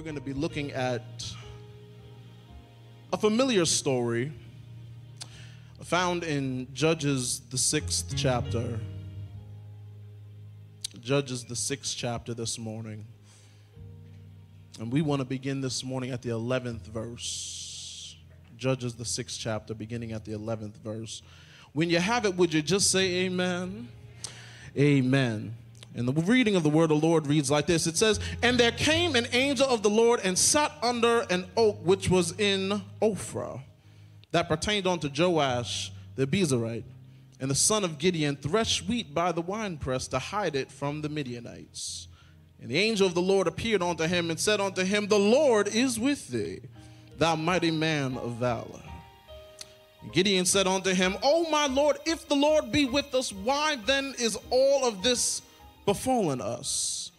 we're going to be looking at a familiar story found in Judges, the sixth chapter. Judges, the sixth chapter this morning. And we want to begin this morning at the 11th verse. Judges, the sixth chapter, beginning at the 11th verse. When you have it, would you just say amen? Amen. And the reading of the word of the Lord reads like this It says, And there came an angel of the Lord and sat under an oak which was in Ophrah, that pertained unto Joash the Abiezrite. And the son of Gideon threshed wheat by the winepress to hide it from the Midianites. And the angel of the Lord appeared unto him and said unto him, The Lord is with thee, thou mighty man of valor. Gideon said unto him, O my Lord, if the Lord be with us, why then is all of this befallen us?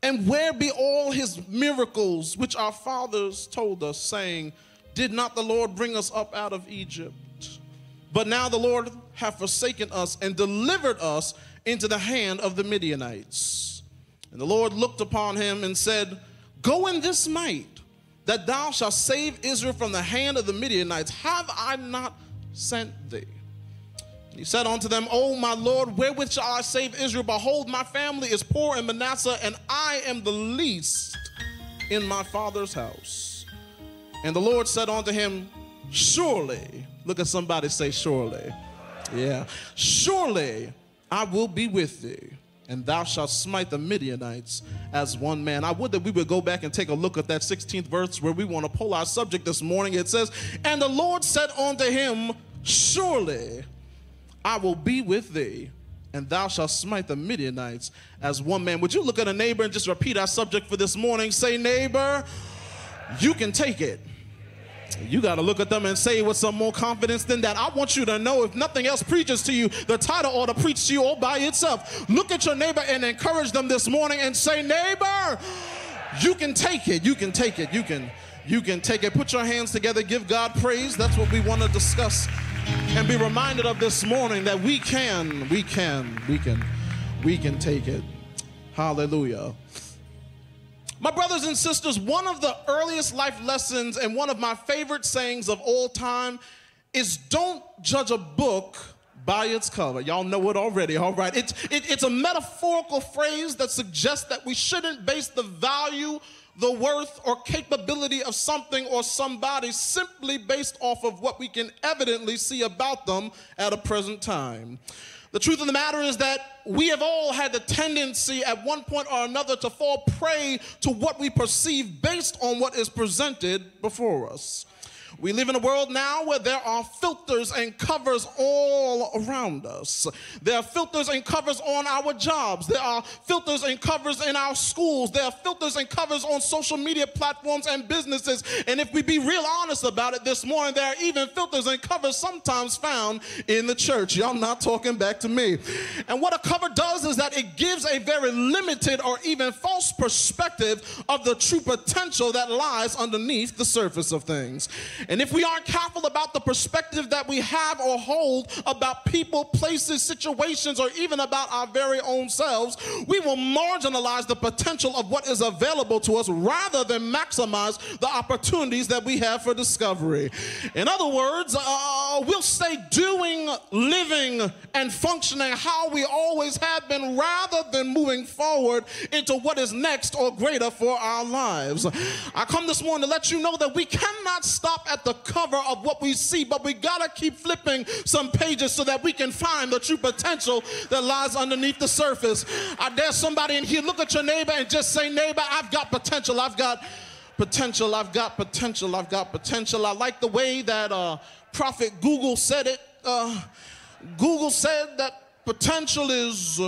And where be all his miracles which our fathers told us, saying, Did not the Lord bring us up out of Egypt? But now the Lord hath forsaken us and delivered us into the hand of the Midianites. And the Lord looked upon him and said, Go in this might, that thou shalt save Israel from the hand of the Midianites. Have I not sent thee? He said unto them, O my Lord, wherewith shall I save Israel? Behold, my family is poor in Manasseh, and I am the least in my father's house. And the Lord said unto him, Surely, look at somebody say, Surely. Yeah, surely I will be with thee, and thou shalt smite the Midianites as one man. I would that we would go back and take a look at that 16th verse where we want to pull our subject this morning. It says, And the Lord said unto him, Surely I will be with thee, and thou shalt smite the Midianites as one man. Would you look at a neighbor and just repeat our subject for this morning? Say, Neighbor, you can take it. You got to look at them and say with some more confidence than that. I want you to know if nothing else preaches to you, the title ought to preach to you all by itself. Look at your neighbor and encourage them this morning and say, Neighbor, you can take it. You can take it. You can. You can take it. Put your hands together. Give God praise. That's what we want to discuss and be reminded of this morning that we can, we can, we can, we can take it. Hallelujah. My brothers and sisters, one of the earliest life lessons and one of my favorite sayings of all time is don't judge a book by its cover. Y'all know it already, all right? It's, it, it's a metaphorical phrase that suggests that we shouldn't base the value, the worth, or capability of something or somebody simply based off of what we can evidently see about them at a present time. The truth of the matter is that we have all had the tendency at one point or another to fall prey to what we perceive based on what is presented before us. We live in a world now where there are filters and covers all around us. There are filters and covers on our jobs. There are filters and covers in our schools. There are filters and covers on social media platforms and businesses. And if we be real honest about it this morning, there are even filters and covers sometimes found in the church. Y'all not talking back to me. And what a cover does is that it gives a very limited or even false perspective of the true potential that lies underneath the surface of things. And if we aren't careful about the perspective that we have or hold about people, places, situations, or even about our very own selves, we will marginalize the potential of what is available to us rather than maximize the opportunities that we have for discovery. In other words, uh, we'll stay doing, living, and functioning how we always have been rather than moving forward into what is next or greater for our lives. I come this morning to let you know that we cannot stop at the cover of what we see, but we gotta keep flipping some pages so that we can find the true potential that lies underneath the surface. I dare somebody in here look at your neighbor and just say, Neighbor, I've got potential. I've got potential. I've got potential. I've got potential. I like the way that uh, Prophet Google said it. Uh, Google said that potential is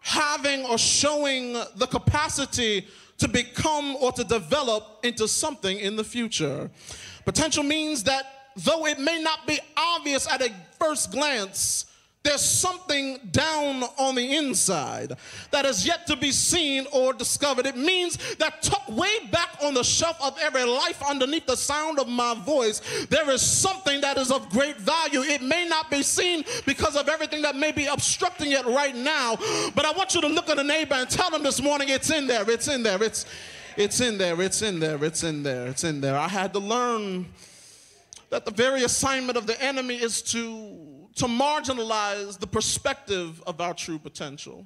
having or showing the capacity to become or to develop into something in the future. Potential means that though it may not be obvious at a first glance, there's something down on the inside that is yet to be seen or discovered. It means that tucked way back on the shelf of every life underneath the sound of my voice, there is something that is of great value. It may not be seen because of everything that may be obstructing it right now, but I want you to look at a neighbor and tell them this morning it's in there, it's in there, it's It's in there, it's in there, it's in there, it's in there. I had to learn that the very assignment of the enemy is to, to marginalize the perspective of our true potential.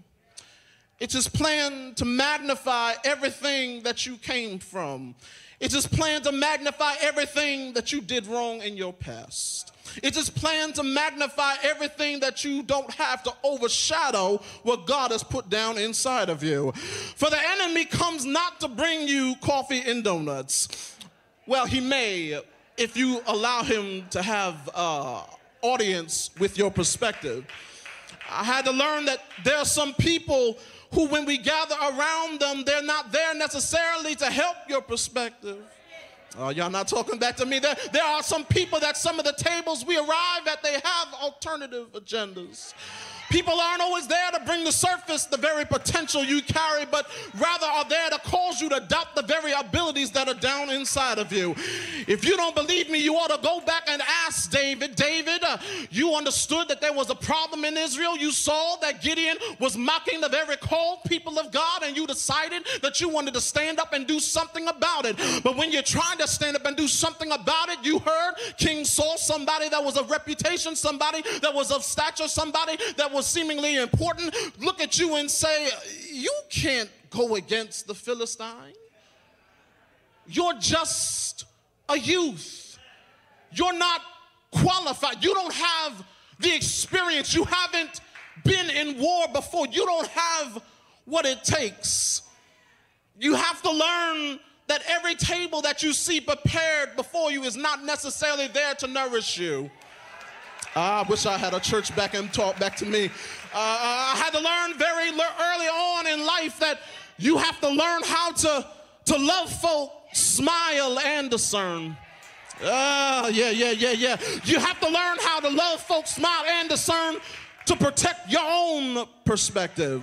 It's his plan to magnify everything that you came from. It's his plan to magnify everything that you did wrong in your past. It's his plan to magnify everything that you don't have to overshadow what God has put down inside of you. For the enemy comes not to bring you coffee and donuts. Well, he may if you allow him to have uh, audience with your perspective. I had to learn that there are some people who, when we gather around them, they're not there necessarily to help your perspective. Oh, y'all not talking back to me. There, there are some people that some of the tables we arrive at, they have alternative agendas. People aren't always there to bring to surface the very potential you carry, but rather are there to cause you to doubt the very abilities that are down inside of you. If you don't believe me, you ought to go back and ask David. David, uh, you understood that there was a problem in Israel. You saw that Gideon was mocking the very called people of God, and you decided that you wanted to stand up and do something about it. But when you're trying to stand up and do something about it, you heard King Saul, somebody that was of reputation, somebody that was of stature, somebody that was was seemingly important look at you and say, You can't go against the Philistine. You're just a youth. You're not qualified. You don't have the experience. You haven't been in war before. You don't have what it takes. You have to learn that every table that you see prepared before you is not necessarily there to nourish you. I wish I had a church back and talk back to me. Uh, I had to learn very early on in life that you have to learn how to, to love folk, smile, and discern. Uh, yeah, yeah, yeah, yeah. You have to learn how to love folks, smile, and discern to protect your own perspective.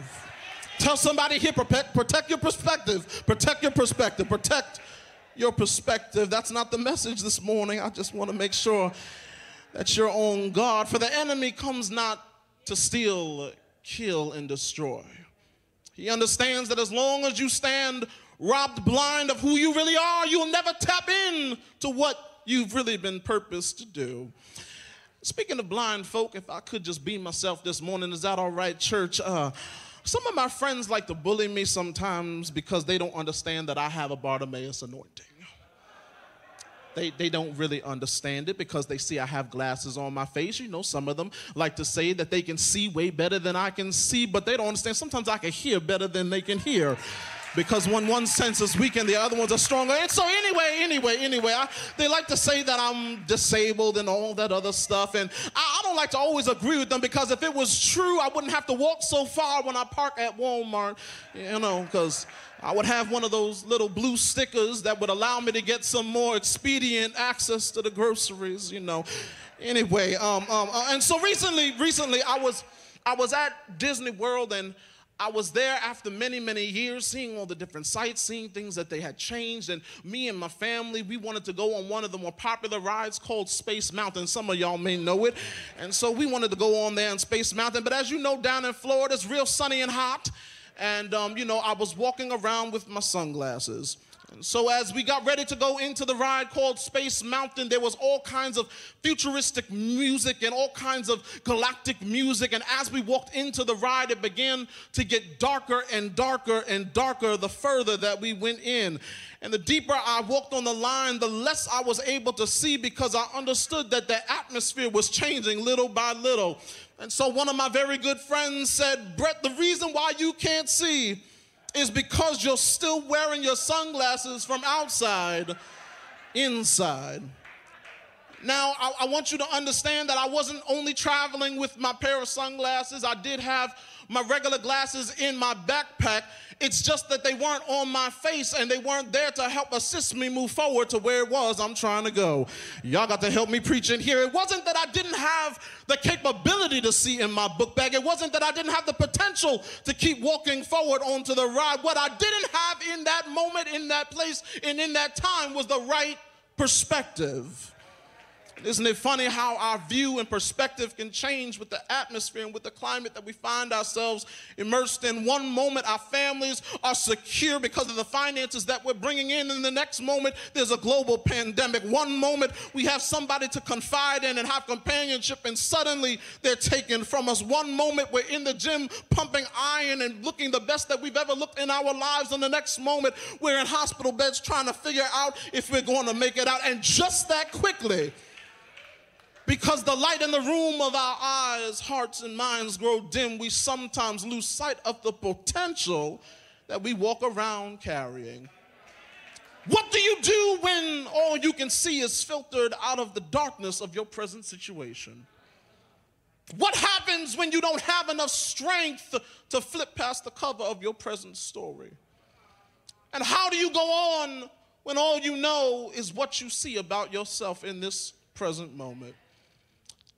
Tell somebody here, protect, protect your perspective. Protect your perspective. Protect your perspective. That's not the message this morning. I just want to make sure that you're on guard, for the enemy comes not to steal, kill, and destroy. He understands that as long as you stand robbed blind of who you really are, you'll never tap in to what you've really been purposed to do. Speaking of blind folk, if I could just be myself this morning, is that all right, church? Uh, some of my friends like to bully me sometimes because they don't understand that I have a Bartimaeus anointing they, they don't really understand it because they see I have glasses on my face. You know, some of them like to say that they can see way better than I can see, but they don't understand. Sometimes I can hear better than they can hear because when one sense is weak and the other ones are stronger. And so anyway, anyway, anyway, I, they like to say that I'm disabled and all that other stuff. And I, I, don't like to always agree with them because if it was true, I wouldn't have to walk so far when I park at Walmart, you know, because I would have one of those little blue stickers that would allow me to get some more expedient access to the groceries, you know. Anyway, um, um, uh, and so recently, recently I was, I was at Disney World and I was there after many, many years, seeing all the different sites, seeing things that they had changed. And me and my family, we wanted to go on one of the more popular rides called Space Mountain. Some of y'all may know it. And so we wanted to go on there in Space Mountain. But as you know, down in Florida, it's real sunny and hot and um, you know, I was walking around with my sunglasses. And so as we got ready to go into the ride called Space Mountain, there was all kinds of futuristic music and all kinds of galactic music. And as we walked into the ride, it began to get darker and darker and darker the further that we went in. And the deeper I walked on the line, the less I was able to see because I understood that the atmosphere was changing little by little. And so one of my very good friends said, Brett, the reason why you can't see is because you're still wearing your sunglasses from outside inside. Now, I, I, want you to understand that I wasn't only traveling with my pair of sunglasses, I did have my regular glasses in my backpack. It's just that they weren't on my face and they weren't there to help assist me move forward to where it was I'm trying to go. Y'all got to help me preach in here. It wasn't that I didn't have the capability to see in my book bag. It wasn't that I didn't have the potential to keep walking forward onto the ride. What I didn't have in that moment, in that place, and in that time was the right perspective. Isn't it funny how our view and perspective can change with the atmosphere and with the climate that we find ourselves immersed in? One moment, our families are secure because of the finances that we're bringing in, and the next moment, there's a global pandemic. One moment, we have somebody to confide in and have companionship, and suddenly they're taken from us. One moment, we're in the gym pumping iron and looking the best that we've ever looked in our lives, and the next moment, we're in hospital beds trying to figure out if we're going to make it out. And just that quickly, because the light in the room of our eyes, hearts, and minds grow dim, we sometimes lose sight of the potential that we walk around carrying. What do you do when all you can see is filtered out of the darkness of your present situation? What happens when you don't have enough strength to flip past the cover of your present story? And how do you go on when all you know is what you see about yourself in this present moment?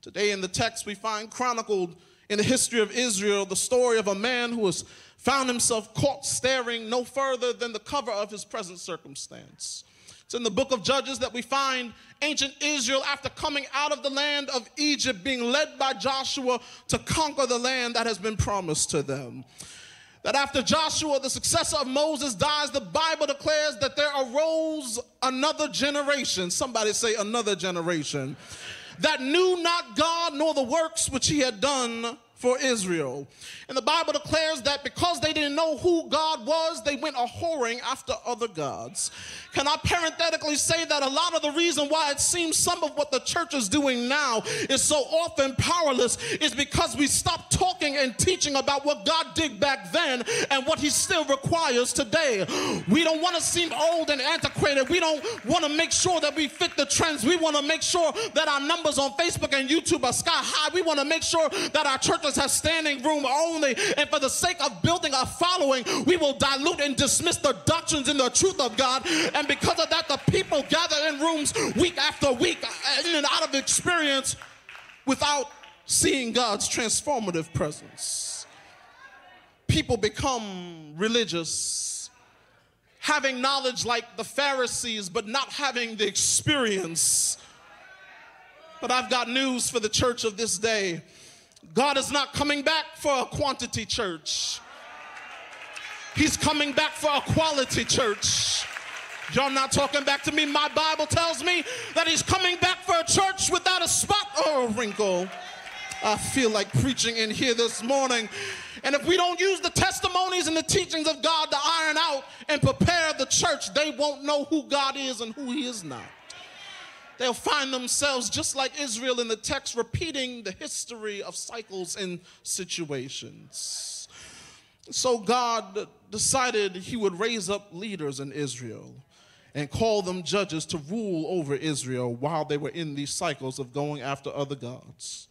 Today in the text, we find chronicled in the history of Israel the story of a man who has found himself caught staring no further than the cover of his present circumstance. It's in the book of Judges that we find ancient Israel after coming out of the land of Egypt, being led by Joshua to conquer the land that has been promised to them. That after Joshua, the successor of Moses, dies, the Bible declares that there arose another generation. Somebody say, another generation that knew not God nor the works which he had done for Israel. And the Bible declares that because they didn't know who God was, they went a whoring after other gods. Can I parenthetically say that a lot of the reason why it seems some of what the church is doing now is so often powerless is because we stopped talking and teaching about what God did back then and what He still requires today. We don't want to seem old and antiquated. We don't want to make sure that we fit the trends. We want to make sure that our numbers on Facebook and YouTube are sky high. We want to make sure that our churches have standing room only. And for the sake of building a following, we will dilute and dismiss the doctrines and the truth of God. And because of that, the people gather in rooms week after week uh, in and out of experience without seeing God's transformative presence. People become religious, having knowledge like the Pharisees, but not having the experience. But I've got news for the church of this day. God is not coming back for a quantity church. He's coming back for a quality church. Y'all not talking back to me. My Bible tells me that he's coming back for a church without a spot oh, or a wrinkle. I feel like preaching in here this morning. And if we don't use the testimonies and the teachings of God to iron out and prepare the church, they won't know who God is and who he is not. They'll find themselves just like Israel in the text, repeating the history of cycles and situations. So God decided he would raise up leaders in Israel and call them judges to rule over Israel while they were in these cycles of going after other gods.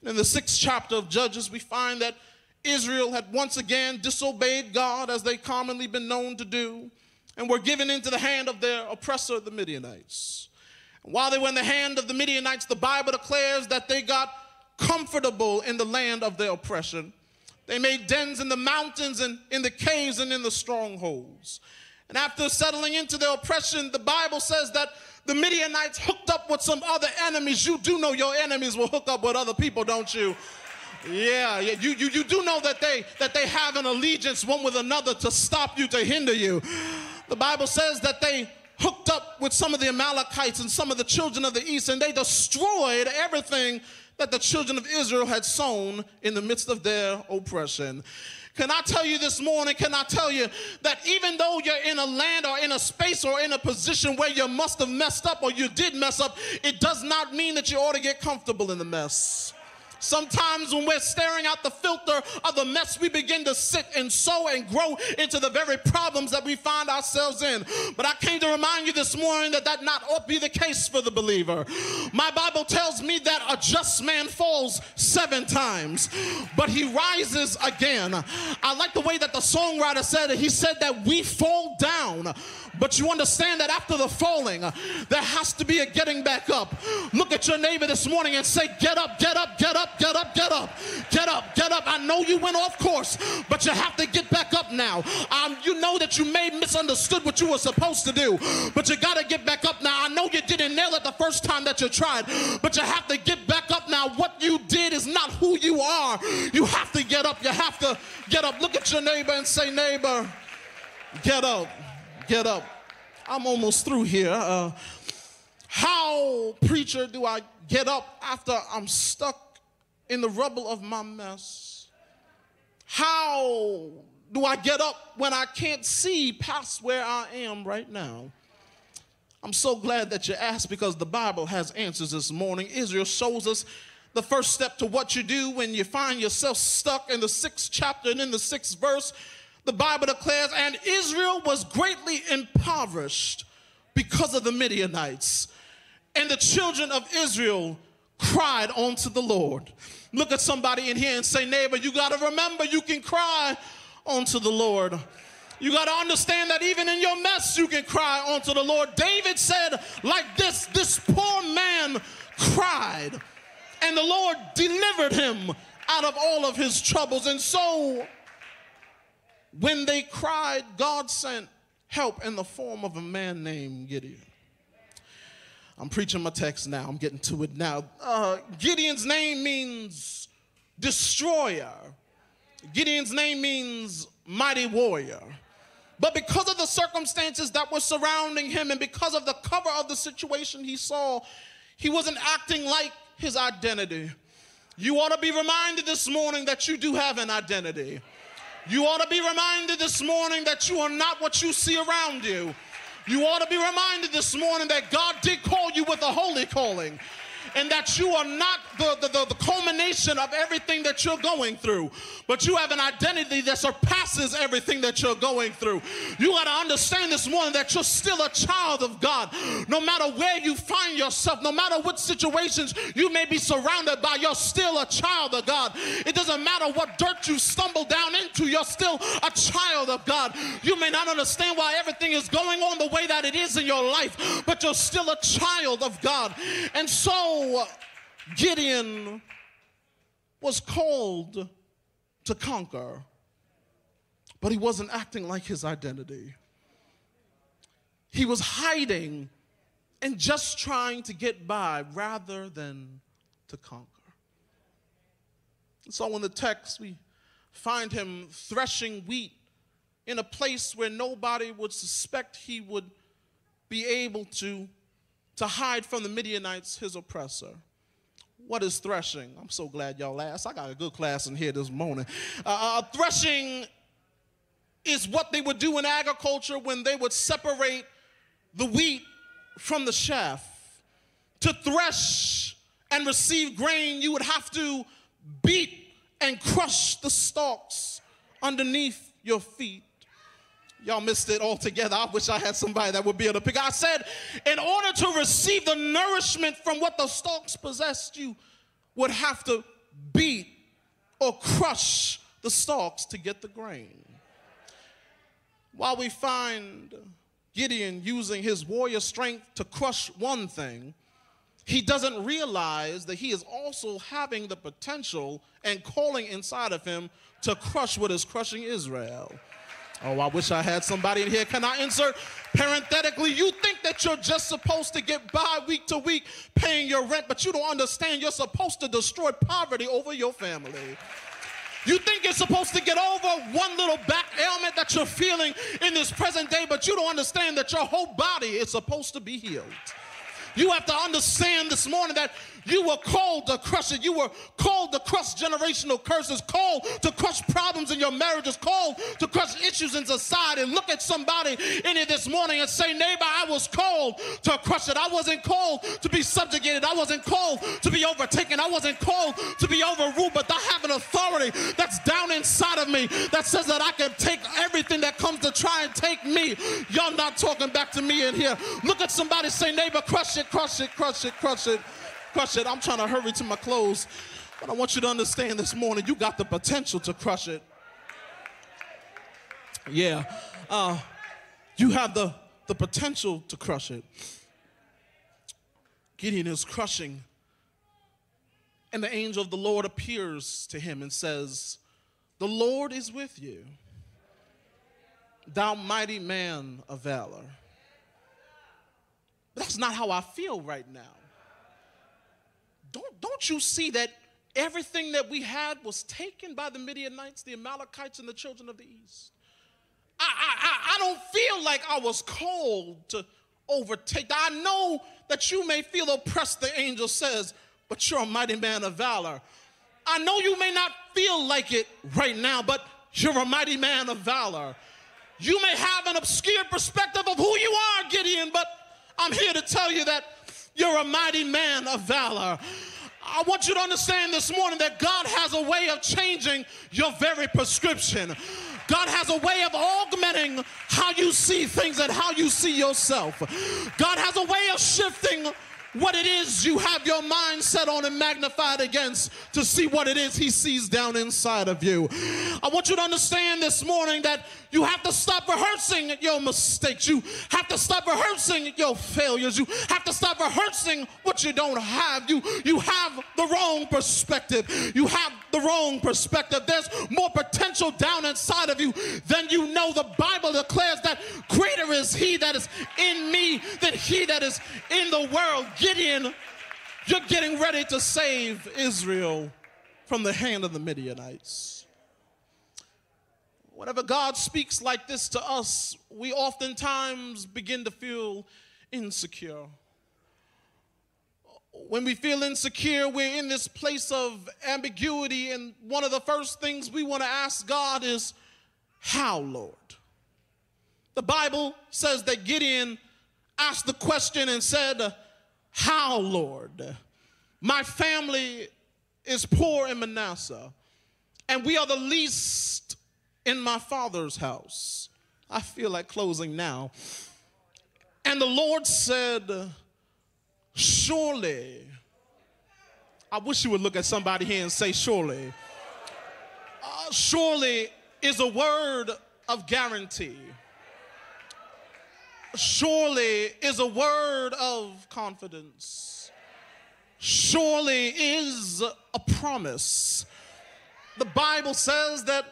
And in the sixth chapter of Judges, we find that Israel had once again disobeyed God as they commonly been known to do and were given into the hand of their oppressor, the Midianites. While they were in the hand of the Midianites, the Bible declares that they got comfortable in the land of their oppression. They made dens in the mountains and in the caves and in the strongholds. And after settling into their oppression, the Bible says that the Midianites hooked up with some other enemies. You do know your enemies will hook up with other people, don't you? Yeah, yeah. You, you, you do know that they that they have an allegiance one with another to stop you, to hinder you. The Bible says that they hooked up with some of the Amalekites and some of the children of the east, and they destroyed everything that the children of Israel had sown in the midst of their oppression. Can I tell you this morning? Can I tell you that even though you're in a land or in a space or in a position where you must have messed up or you did mess up, it does not mean that you ought to get comfortable in the mess. Sometimes when we're staring out the filter of the mess, we begin to sit and sow and grow into the very problems that we find ourselves in. But I came to remind you this morning that that not ought be the case for the believer. My Bible tells me that a just man falls seven times, but he rises again. I like the way that the songwriter said it. He said that we fall down, but you understand that after the falling, there has to be a getting back up. Look at your neighbor this morning and say, Get up, get up, get up, get up, get up, get up, get up. I know you went off course, but you have to get back up up now. Um, you know that you may misunderstood what you were supposed to do, but you got to get back up now. I know you didn't nail it the first time that you tried, but you have to get back up now. What you did is not who you are. You have to get up. You have to get up. Look at your neighbor and say, neighbor, get up, get up. I'm almost through here. Uh, how, preacher, do I get up after I'm stuck in the rubble of my mess? How do I get up when I can't see past where I am right now? I'm so glad that you asked because the Bible has answers this morning. Israel shows us the first step to what you do when you find yourself stuck in the sixth chapter and in the sixth verse. The Bible declares, and Israel was greatly impoverished because of the Midianites. And the children of Israel cried unto the Lord. Look at somebody in here and say, neighbor, you got to remember you can cry unto the Lord. You got to understand that even in your mess, you can cry unto the Lord. David said, like this, this poor man cried, and the Lord delivered him out of all of his troubles. And so, when they cried, God sent help in the form of a man named Gideon. I'm preaching my text now. I'm getting to it now. Uh, Gideon's name means destroyer. Gideon's name means mighty warrior. But because of the circumstances that were surrounding him and because of the cover of the situation he saw, he wasn't acting like his identity. You ought to be reminded this morning that you do have an identity. You ought to be reminded this morning that you are not what you see around you. You ought to be reminded this morning that God did call you with a holy calling and that you are not the, the, the, the, culmination of everything that you're going through, but you have an identity that surpasses everything that you're going through. You got to understand this morning that you're still a child of God. No matter where you find yourself, no matter what situations you may be surrounded by, you're still a child of God. It doesn't matter what dirt you stumble down into, you're still a child of God. You may not understand why everything is going on the way that it is in your life, but you're still a child of God. And so, Gideon was called to conquer, but he wasn't acting like his identity. He was hiding and just trying to get by rather than to conquer. And so in the text, we find him threshing wheat in a place where nobody would suspect he would be able to to hide from the Midianites, his oppressor. What is threshing? I'm so glad y'all asked. I got a good class in here this morning. Uh, uh, threshing is what they would do in agriculture when they would separate the wheat from the chaff. To thresh and receive grain, you would have to beat and crush the stalks underneath your feet. Y'all missed it altogether. I wish I had somebody that would be able to pick. I said, in order to receive the nourishment from what the stalks possessed, you would have to beat or crush the stalks to get the grain. While we find Gideon using his warrior strength to crush one thing, he doesn't realize that he is also having the potential and calling inside of him to crush what is crushing Israel. Oh, I wish I had somebody in here. Can I insert parenthetically? You think that you're just supposed to get by week to week paying your rent, but you don't understand you're supposed to destroy poverty over your family. You think you're supposed to get over one little back ailment that you're feeling in this present day, but you don't understand that your whole body is supposed to be healed. You have to understand this morning that you were called to crush it. You were called to crush generational curses, called to crush problems in your marriages, called to crush issues in society. Look at somebody in it this morning and say, neighbor, I was called to crush it. I wasn't called to be subjugated. I wasn't called to be overtaken. I wasn't called to be overruled, but I have an authority that's down inside of me that says that I can take everything that comes to try and take me. Y'all not talking back to me in here. Look at somebody say, neighbor, crush it, crush it, crush it, crush it. Crush it. I'm trying to hurry to my close, but I want you to understand this morning you got the potential to crush it. Yeah. Uh, you have the, the potential to crush it. Gideon is crushing, and the angel of the Lord appears to him and says, The Lord is with you. thou mighty man of valor. But that's not how I feel right now. Don't, don't you see that everything that we had was taken by the Midianites, the Amalekites, and the children of the east? I, I, I don't feel like I was called to overtake. I know that you may feel oppressed, the angel says, but you're a mighty man of valor. I know you may not feel like it right now, but you're a mighty man of valor. You may have an obscure perspective of who you are, Gideon, but I'm here to tell you that you're a mighty man of valor. I want you to understand this morning that God has a way of changing your very prescription. God has a way of augmenting how you see things and how you see yourself. God has a way of shifting what it is you have your mind set on and magnified against to see what it is he sees down inside of you. I want you to understand this morning that you have to stop rehearsing your mistakes. You have to stop rehearsing your failures. You have to stop rehearsing what you don't have. You, you have the wrong perspective. You have the wrong perspective. There's more potential down inside of you than you know. The Bible declares that greater is he that is in me than he that is in the world. Gideon, you're getting ready to save Israel from the hand of the Midianites. Whenever God speaks like this to us, we oftentimes begin to feel insecure. When we feel insecure, we're in this place of ambiguity, and one of the first things we want to ask God is, How, Lord? The Bible says that Gideon asked the question and said, How, Lord? My family is poor in Manasseh, and we are the least in my father's house. I feel like closing now. And the Lord said, Surely, I wish you would look at somebody here and say, Surely. Uh, surely is a word of guarantee. Surely is a word of confidence. Surely is a promise. The Bible says that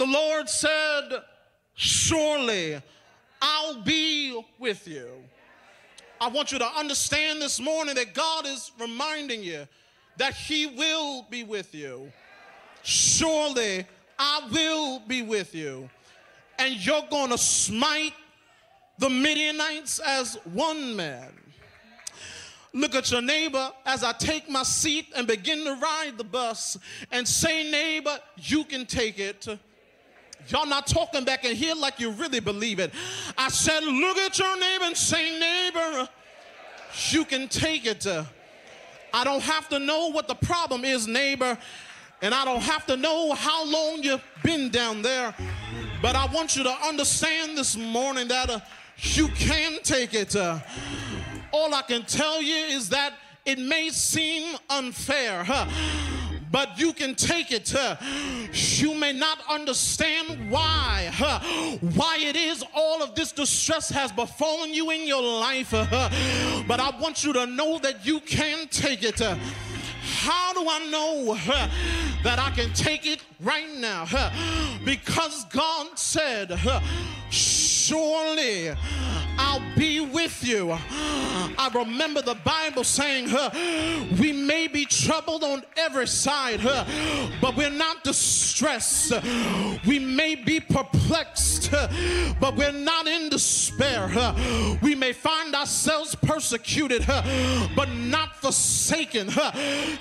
the Lord said, Surely I'll be with you. I want you to understand this morning that God is reminding you that He will be with you. Surely I will be with you. And you're going to smite the Midianites as one man. Look at your neighbor as I take my seat and begin to ride the bus and say, Neighbor, you can take it. Y'all not talking back in here like you really believe it. I said, look at your neighbor and say, neighbor, you can take it. I don't have to know what the problem is, neighbor, and I don't have to know how long you've been down there. But I want you to understand this morning that uh, you can take it. Uh, all I can tell you is that it may seem unfair. Huh? But you can take it. You may not understand why, why it is all of this distress has befallen you in your life, but I want you to know that you can take it. How do I know that I can take it right now? Because God said, Surely I'll be with you. I remember the Bible saying, We may be troubled on every side, but we're not distressed. We may be perplexed, but we're not in despair. We may find ourselves persecuted, but not forsaken,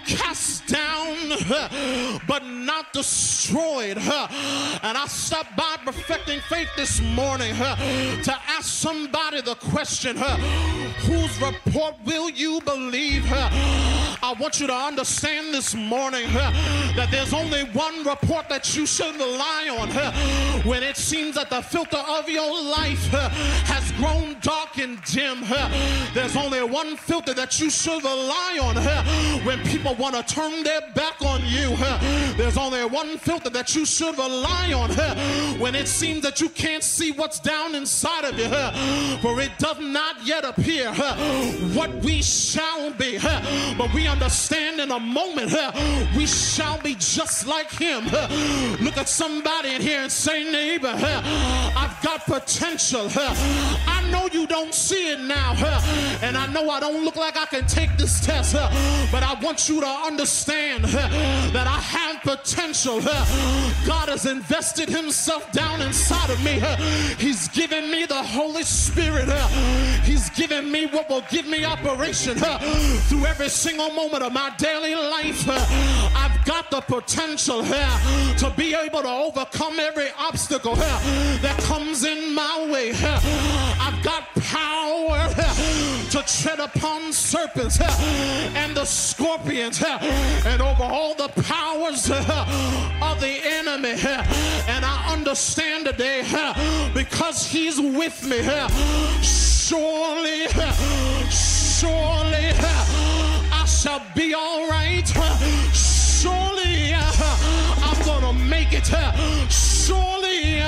cast down, but not destroyed. And I stopped by perfecting faith this morning to ask somebody the question, huh, whose report will you believe? Huh? I want you to understand this morning huh, that there's only one report that you should rely on huh, when it seems that the filter of your life huh, has grown dark and dim. Huh, there's only one filter that you should rely on huh, when people want to turn their back on you. Huh, there's only one filter that you should rely on huh, when it seems that you can't see what's down inside of you. Huh, for it does not yet appear what we shall be. But we understand in a moment we shall be just like him. Look at somebody in here and say, neighbor, I've got potential. I know you don't see it now. huh? And I know I don't look like I can take this test. But I want you to understand that I have potential. Huh? God has invested himself down inside of me. Huh? He's given me the Holy Spirit. Huh? He's given me what will give me operation huh? through every single moment of my daily life. Huh? I've got the potential huh? to be able to overcome every obstacle huh? that comes in my way. I've got power to tread upon serpents and the scorpions and over all the powers of the enemy. And I understand today because he's with me. Surely, surely I shall be all right. Surely I'm gonna make it. Surely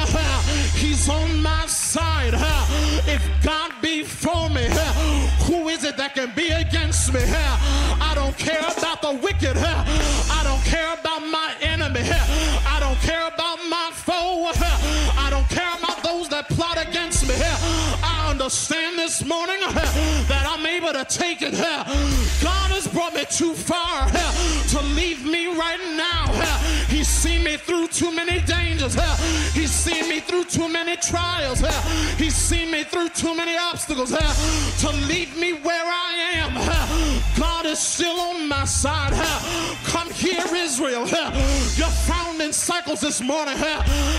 he's on my side. If God be for me, who is it that can be against me? I don't care about the wicked. I don't care about my enemy. I don't care about my foe. I don't care about those that plot against me. I understand this morning that I'm able to take it. God has brought me too far to leave me right now. He's seen me through too many dangers. He's seen me through too many trials. He's seen me through too many obstacles to leave me where I am. God is still on my side. Come here, Israel. You're found in cycles this morning,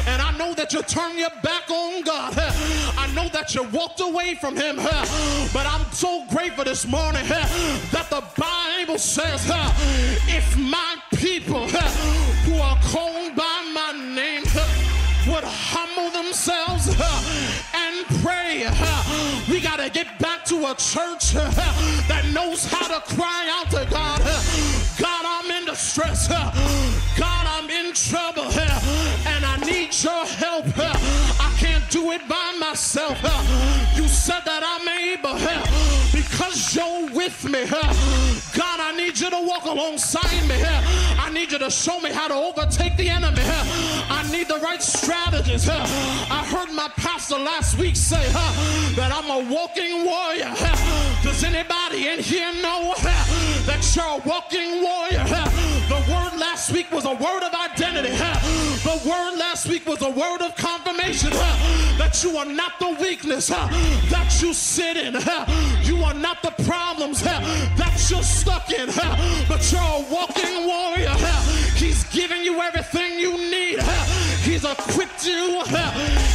and I know that you turn your back on God. I know that you walked away from Him, but I'm so grateful this morning that the Bible says, if my people who are called by my name themselves and pray. We got to get back to a church that knows how to cry out to God. God, I'm in distress. God, I'm in trouble. And I need your help. I can't do it by myself. You said that I'm able because you're with me. God, I need you to walk alongside me. I need you to show me how to overtake the enemy. I need the right strategies. I heard my pastor last week say that I'm a walking warrior. Does anybody in here know that you're a walking warrior? The word last week was a word of identity. The word last week was a word of confirmation that you are not the weakness that you sit in. You are not the problems that you're stuck in, but you're a walking warrior. He's giving you everything you need. He's equipped you.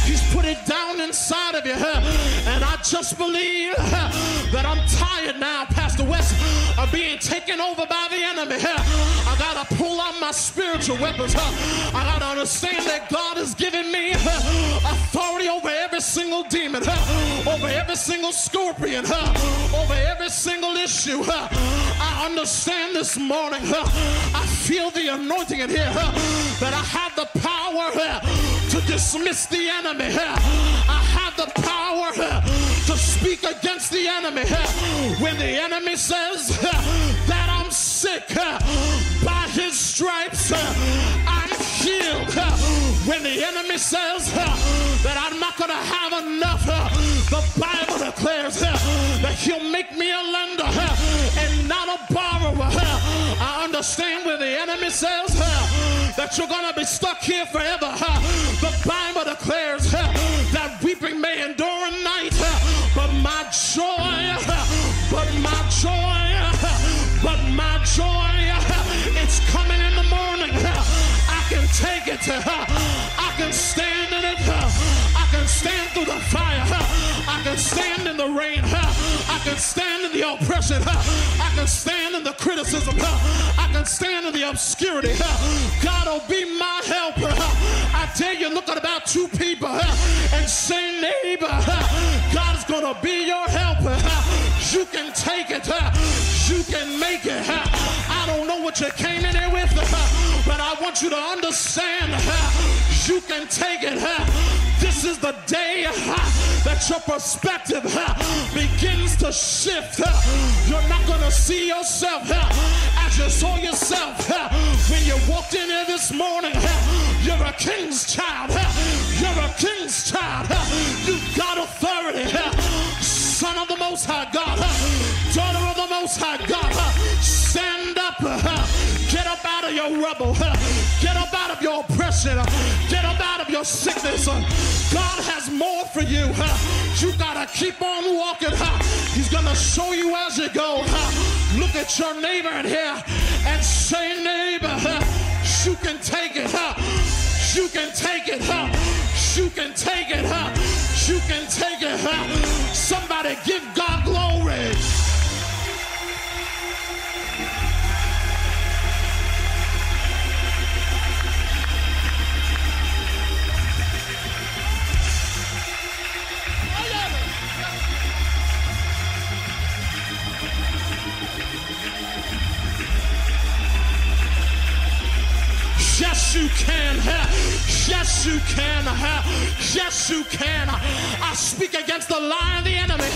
He's put it down inside of you. And I just believe that I'm tired now, Pastor West, of being taken over by the enemy. I gotta pull out my spiritual weapons. I gotta understand that God has given me authority over every single demon, over every single scorpion, over every single issue. I understand this morning. I feel the anointing in here that I have the power to dismiss the enemy. I have the power to speak against the enemy. When the enemy says that I'm sick, by his stripes I'm healed. When the enemy says that I'm not going to have enough, the Bible declares that he'll make me a lender and not a borrower. I understand when the enemy says that you're going to be stuck here forever. The Bible declares that weeping may endure a night, but my joy, but my joy, but my joy, it's coming in the morning. I can take it. I can stand in it. I can stand through the fire. I can stand in the rain. I can stand in the oppression. I can stand in the criticism. I can stand in the obscurity. God will be my helper. I tell you, look at about two people and say, neighbor, God is going to be your helper. You can take it. You can make it. I don't know what you came in here with, but I want you to understand you can take it. This is the day that your perspective begins to shift. You're not going to see yourself as you saw yourself when you walked in here this morning. You're a king's child. You're a king's child. You've got authority. Son of the Most High God stand up. Get up out of your rubble. Get up out of your oppression. Get up out of your sickness. God has more for you. You gotta keep on walking. He's gonna show you as you go. Look at your neighbor in here and say, neighbor, you can take it. You can take it. You can take it. You can take it. Somebody give God Yes, you can. Yes, you can. Yes, you can. I speak against the lie of the enemy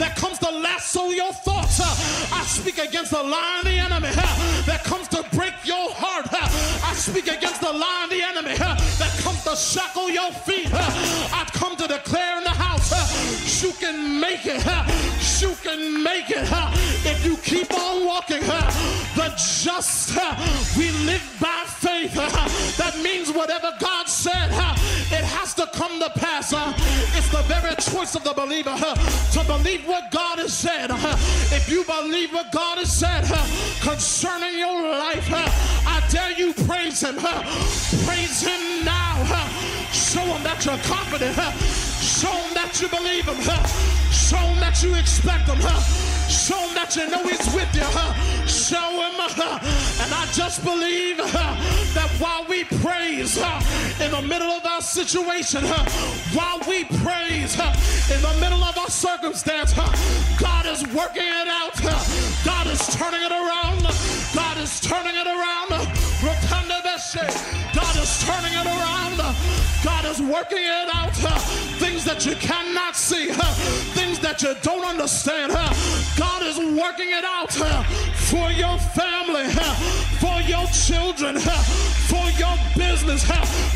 that comes to lasso your thoughts. I speak against the lie of the enemy that comes to break your heart. I speak against the lie of the enemy that comes to shackle your feet. I come to declare in the house you can make it. You can make it if you keep on walking. The just, we live by faith. That means whatever God said, it has to come to pass. It's the very choice of the believer to believe what God has said. If you believe what God has said concerning your life, I dare you praise Him. Praise Him now. Show Him that you're confident. Show Him that you believe Him. Show Him that you expect Him. Show him that you know he's with you. Huh? Show him. And I just believe that while we praise in the middle of our situation, while we praise in the middle of our circumstance, God is working it out. God is turning it around. God is turning it around. God is turning it around. God is working it out. Things that you cannot see, things that you don't understand. God is working it out for your family, for your children, for your business,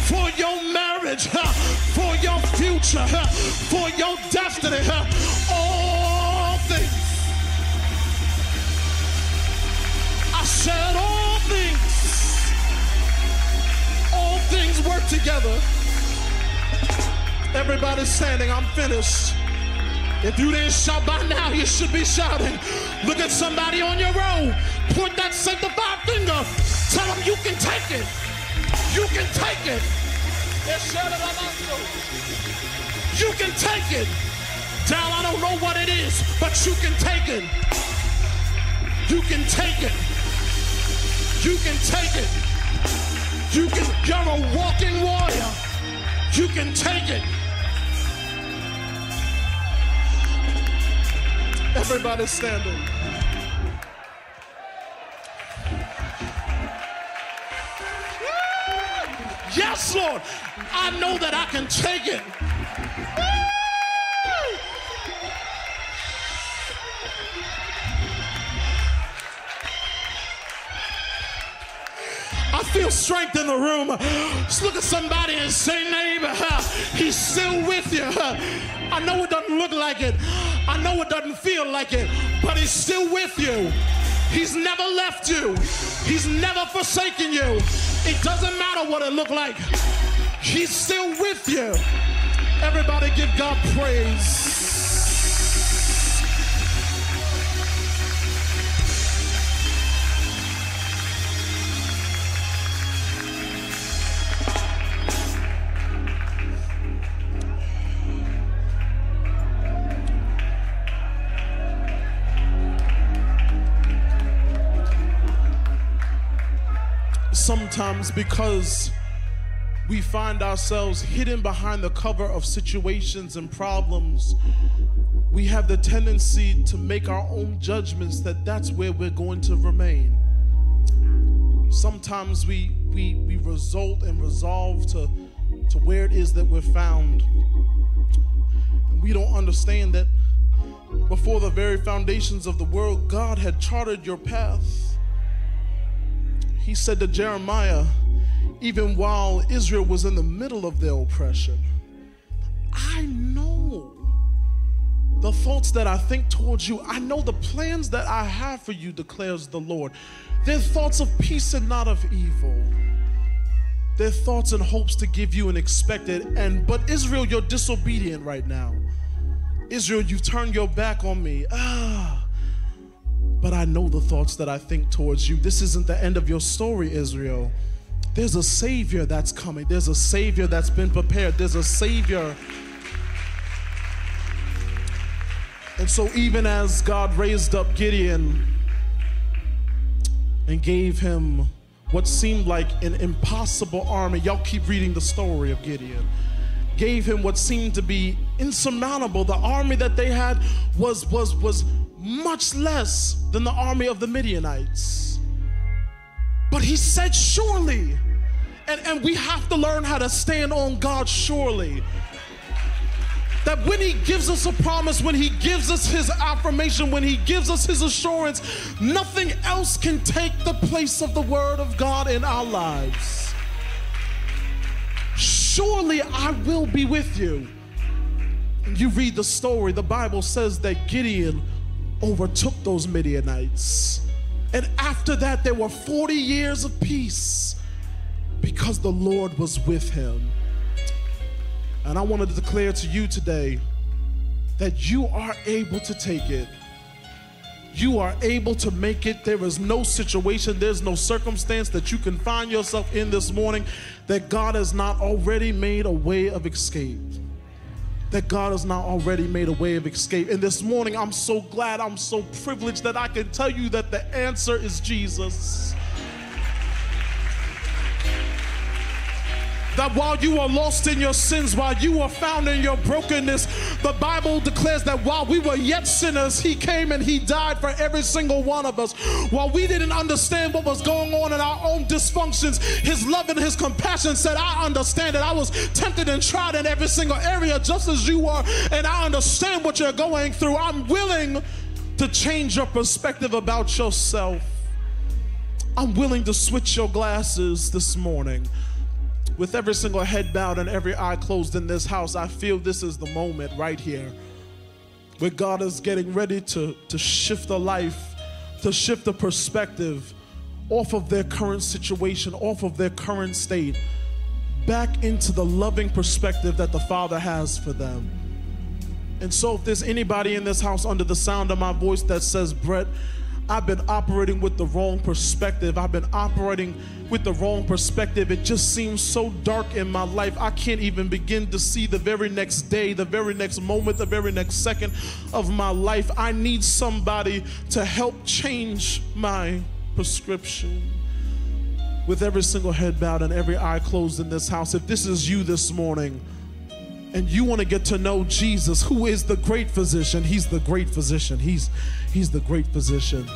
for your marriage, for your future, for your destiny. All things. I said Work together. Everybody's standing. I'm finished. If you didn't shout by now, you should be shouting. Look at somebody on your row. Point that sanctified finger. Tell them you can take it. You can take it. You can take it. Dal, I don't know what it is, but you can take it. You can take it. You can take it. You can, you're a walking warrior. You can take it. Everybody standing. Yes, Lord. I know that I can take it. Feel strength in the room. Just look at somebody and say, neighbor, he's still with you. I know it doesn't look like it. I know it doesn't feel like it, but he's still with you. He's never left you. He's never forsaken you. It doesn't matter what it looked like. He's still with you. Everybody give God praise. Sometimes because we find ourselves hidden behind the cover of situations and problems, we have the tendency to make our own judgments that that's where we're going to remain. Sometimes we we we result and resolve to to where it is that we're found. And we don't understand that before the very foundations of the world, God had charted your path he said to Jeremiah, even while Israel was in the middle of their oppression, I know the thoughts that I think towards you. I know the plans that I have for you, declares the Lord. They're thoughts of peace and not of evil. They're thoughts and hopes to give you an expected end. But Israel, you're disobedient right now. Israel, you've turned your back on me. Ah. But I know the thoughts that I think towards you. This isn't the end of your story, Israel. There's a Savior that's coming. There's a Savior that's been prepared. There's a Savior. And so, even as God raised up Gideon and gave him what seemed like an impossible army, y'all keep reading the story of Gideon, gave him what seemed to be insurmountable. The army that they had was, was, was much less than the army of the Midianites. But he said, surely. And, and we have to learn how to stand on God surely. That when he gives us a promise, when he gives us his affirmation, when he gives us his assurance, nothing else can take the place of the word of God in our lives. Surely I will be with you. You read the story, the Bible says that Gideon overtook those Midianites. And after that, there were 40 years of peace because the Lord was with him. And I wanted to declare to you today that you are able to take it. You are able to make it. There is no situation, there's no circumstance that you can find yourself in this morning that God has not already made a way of escape that God has not already made a way of escape. And this morning, I'm so glad, I'm so privileged that I can tell you that the answer is Jesus. That while you were lost in your sins, while you were found in your brokenness, the Bible declares that while we were yet sinners, He came and He died for every single one of us. While we didn't understand what was going on in our own dysfunctions, His love and His compassion said, I understand it. I was tempted and tried in every single area just as you are, and I understand what you're going through. I'm willing to change your perspective about yourself. I'm willing to switch your glasses this morning with every single head bowed and every eye closed in this house, I feel this is the moment right here where God is getting ready to, to shift the life, to shift the perspective off of their current situation, off of their current state, back into the loving perspective that the Father has for them. And so, if there's anybody in this house under the sound of my voice that says, Brett, I've been operating with the wrong perspective. I've been operating with the wrong perspective. It just seems so dark in my life. I can't even begin to see the very next day, the very next moment, the very next second of my life. I need somebody to help change my prescription. With every single head bowed and every eye closed in this house, if this is you this morning, and you want to get to know Jesus, who is the great physician, he's the great physician. He's he's the great physician.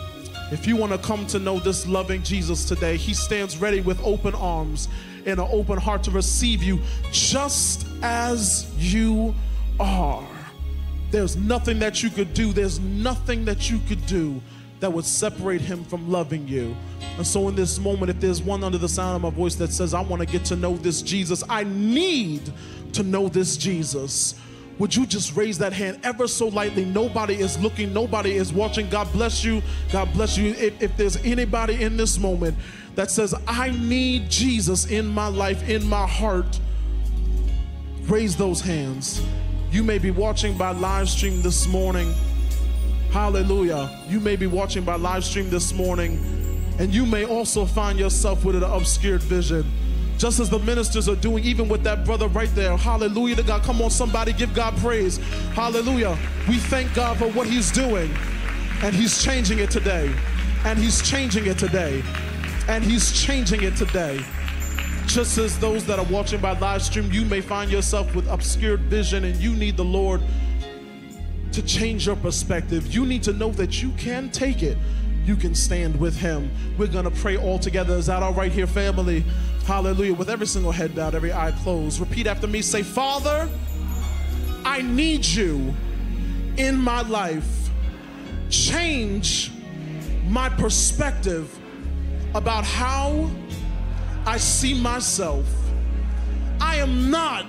If you want to come to know this loving Jesus today, he stands ready with open arms and an open heart to receive you just as you are. There's nothing that you could do, there's nothing that you could do that would separate him from loving you. And so, in this moment, if there's one under the sound of my voice that says, I want to get to know this Jesus, I need to know this Jesus, would you just raise that hand ever so lightly? Nobody is looking, nobody is watching. God bless you. God bless you. If, if, there's anybody in this moment that says, I need Jesus in my life, in my heart, raise those hands. You may be watching by live stream this morning. Hallelujah. You may be watching by live stream this morning, and you may also find yourself with an obscured vision just as the ministers are doing, even with that brother right there. Hallelujah to God. Come on, somebody give God praise. Hallelujah. We thank God for what He's doing, and He's changing it today. And He's changing it today. And He's changing it today. Just as those that are watching by live stream, you may find yourself with obscured vision and you need the Lord to change your perspective. You need to know that you can take it you can stand with him. We're going to pray all together. Is that all right here, family? Hallelujah. With every single head bowed, every eye closed. Repeat after me. Say, Father, I need you in my life. Change my perspective about how I see myself. I am not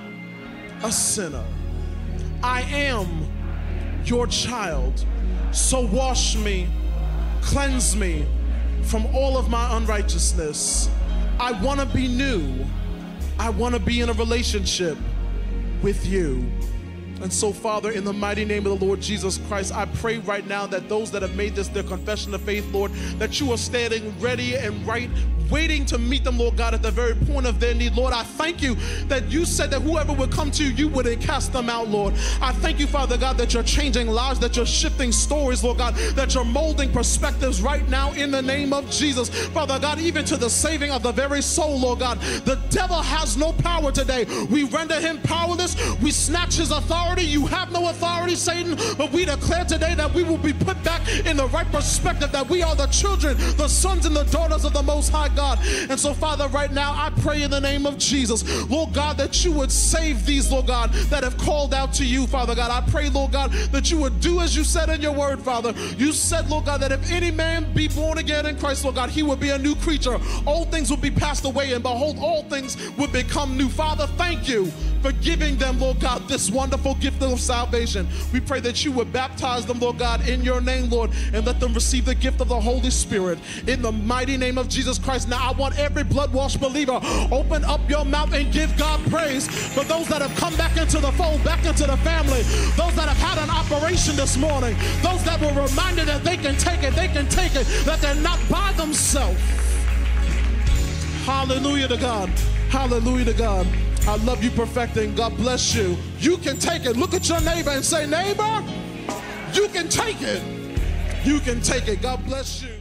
a sinner. I am your child. So wash me, cleanse me from all of my unrighteousness. I want to be new. I want to be in a relationship with you. And so, Father, in the mighty name of the Lord Jesus Christ, I pray right now that those that have made this their confession of faith, Lord, that you are standing ready and right waiting to meet them, Lord God, at the very point of their need. Lord, I thank you that you said that whoever would come to you, you wouldn't cast them out, Lord. I thank you, Father God, that you're changing lives, that you're shifting stories, Lord God, that you're molding perspectives right now in the name of Jesus. Father God, even to the saving of the very soul, Lord God. The devil has no power today. We render him powerless. We snatch his authority. You have no authority, Satan, but we declare today that we will be put back in the right perspective, that we are the children, the sons and the daughters of the Most High God. And so, Father, right now, I pray in the name of Jesus, Lord God, that you would save these, Lord God, that have called out to you, Father God. I pray, Lord God, that you would do as you said in your word, Father. You said, Lord God, that if any man be born again in Christ, Lord God, he would be a new creature. All things would be passed away, and behold, all things would become new. Father, thank you for giving them, Lord God, this wonderful gift of salvation. We pray that you would baptize them, Lord God, in your name, Lord, and let them receive the gift of the Holy Spirit in the mighty name of Jesus Christ. Now, I want every blood washed believer, open up your mouth and give God praise for those that have come back into the fold, back into the family, those that have had an operation this morning, those that were reminded that they can take it, they can take it, that they're not by themselves. Hallelujah to God. Hallelujah to God. I love you perfecting. God bless you. You can take it. Look at your neighbor and say, neighbor, you can take it. You can take it. God bless you.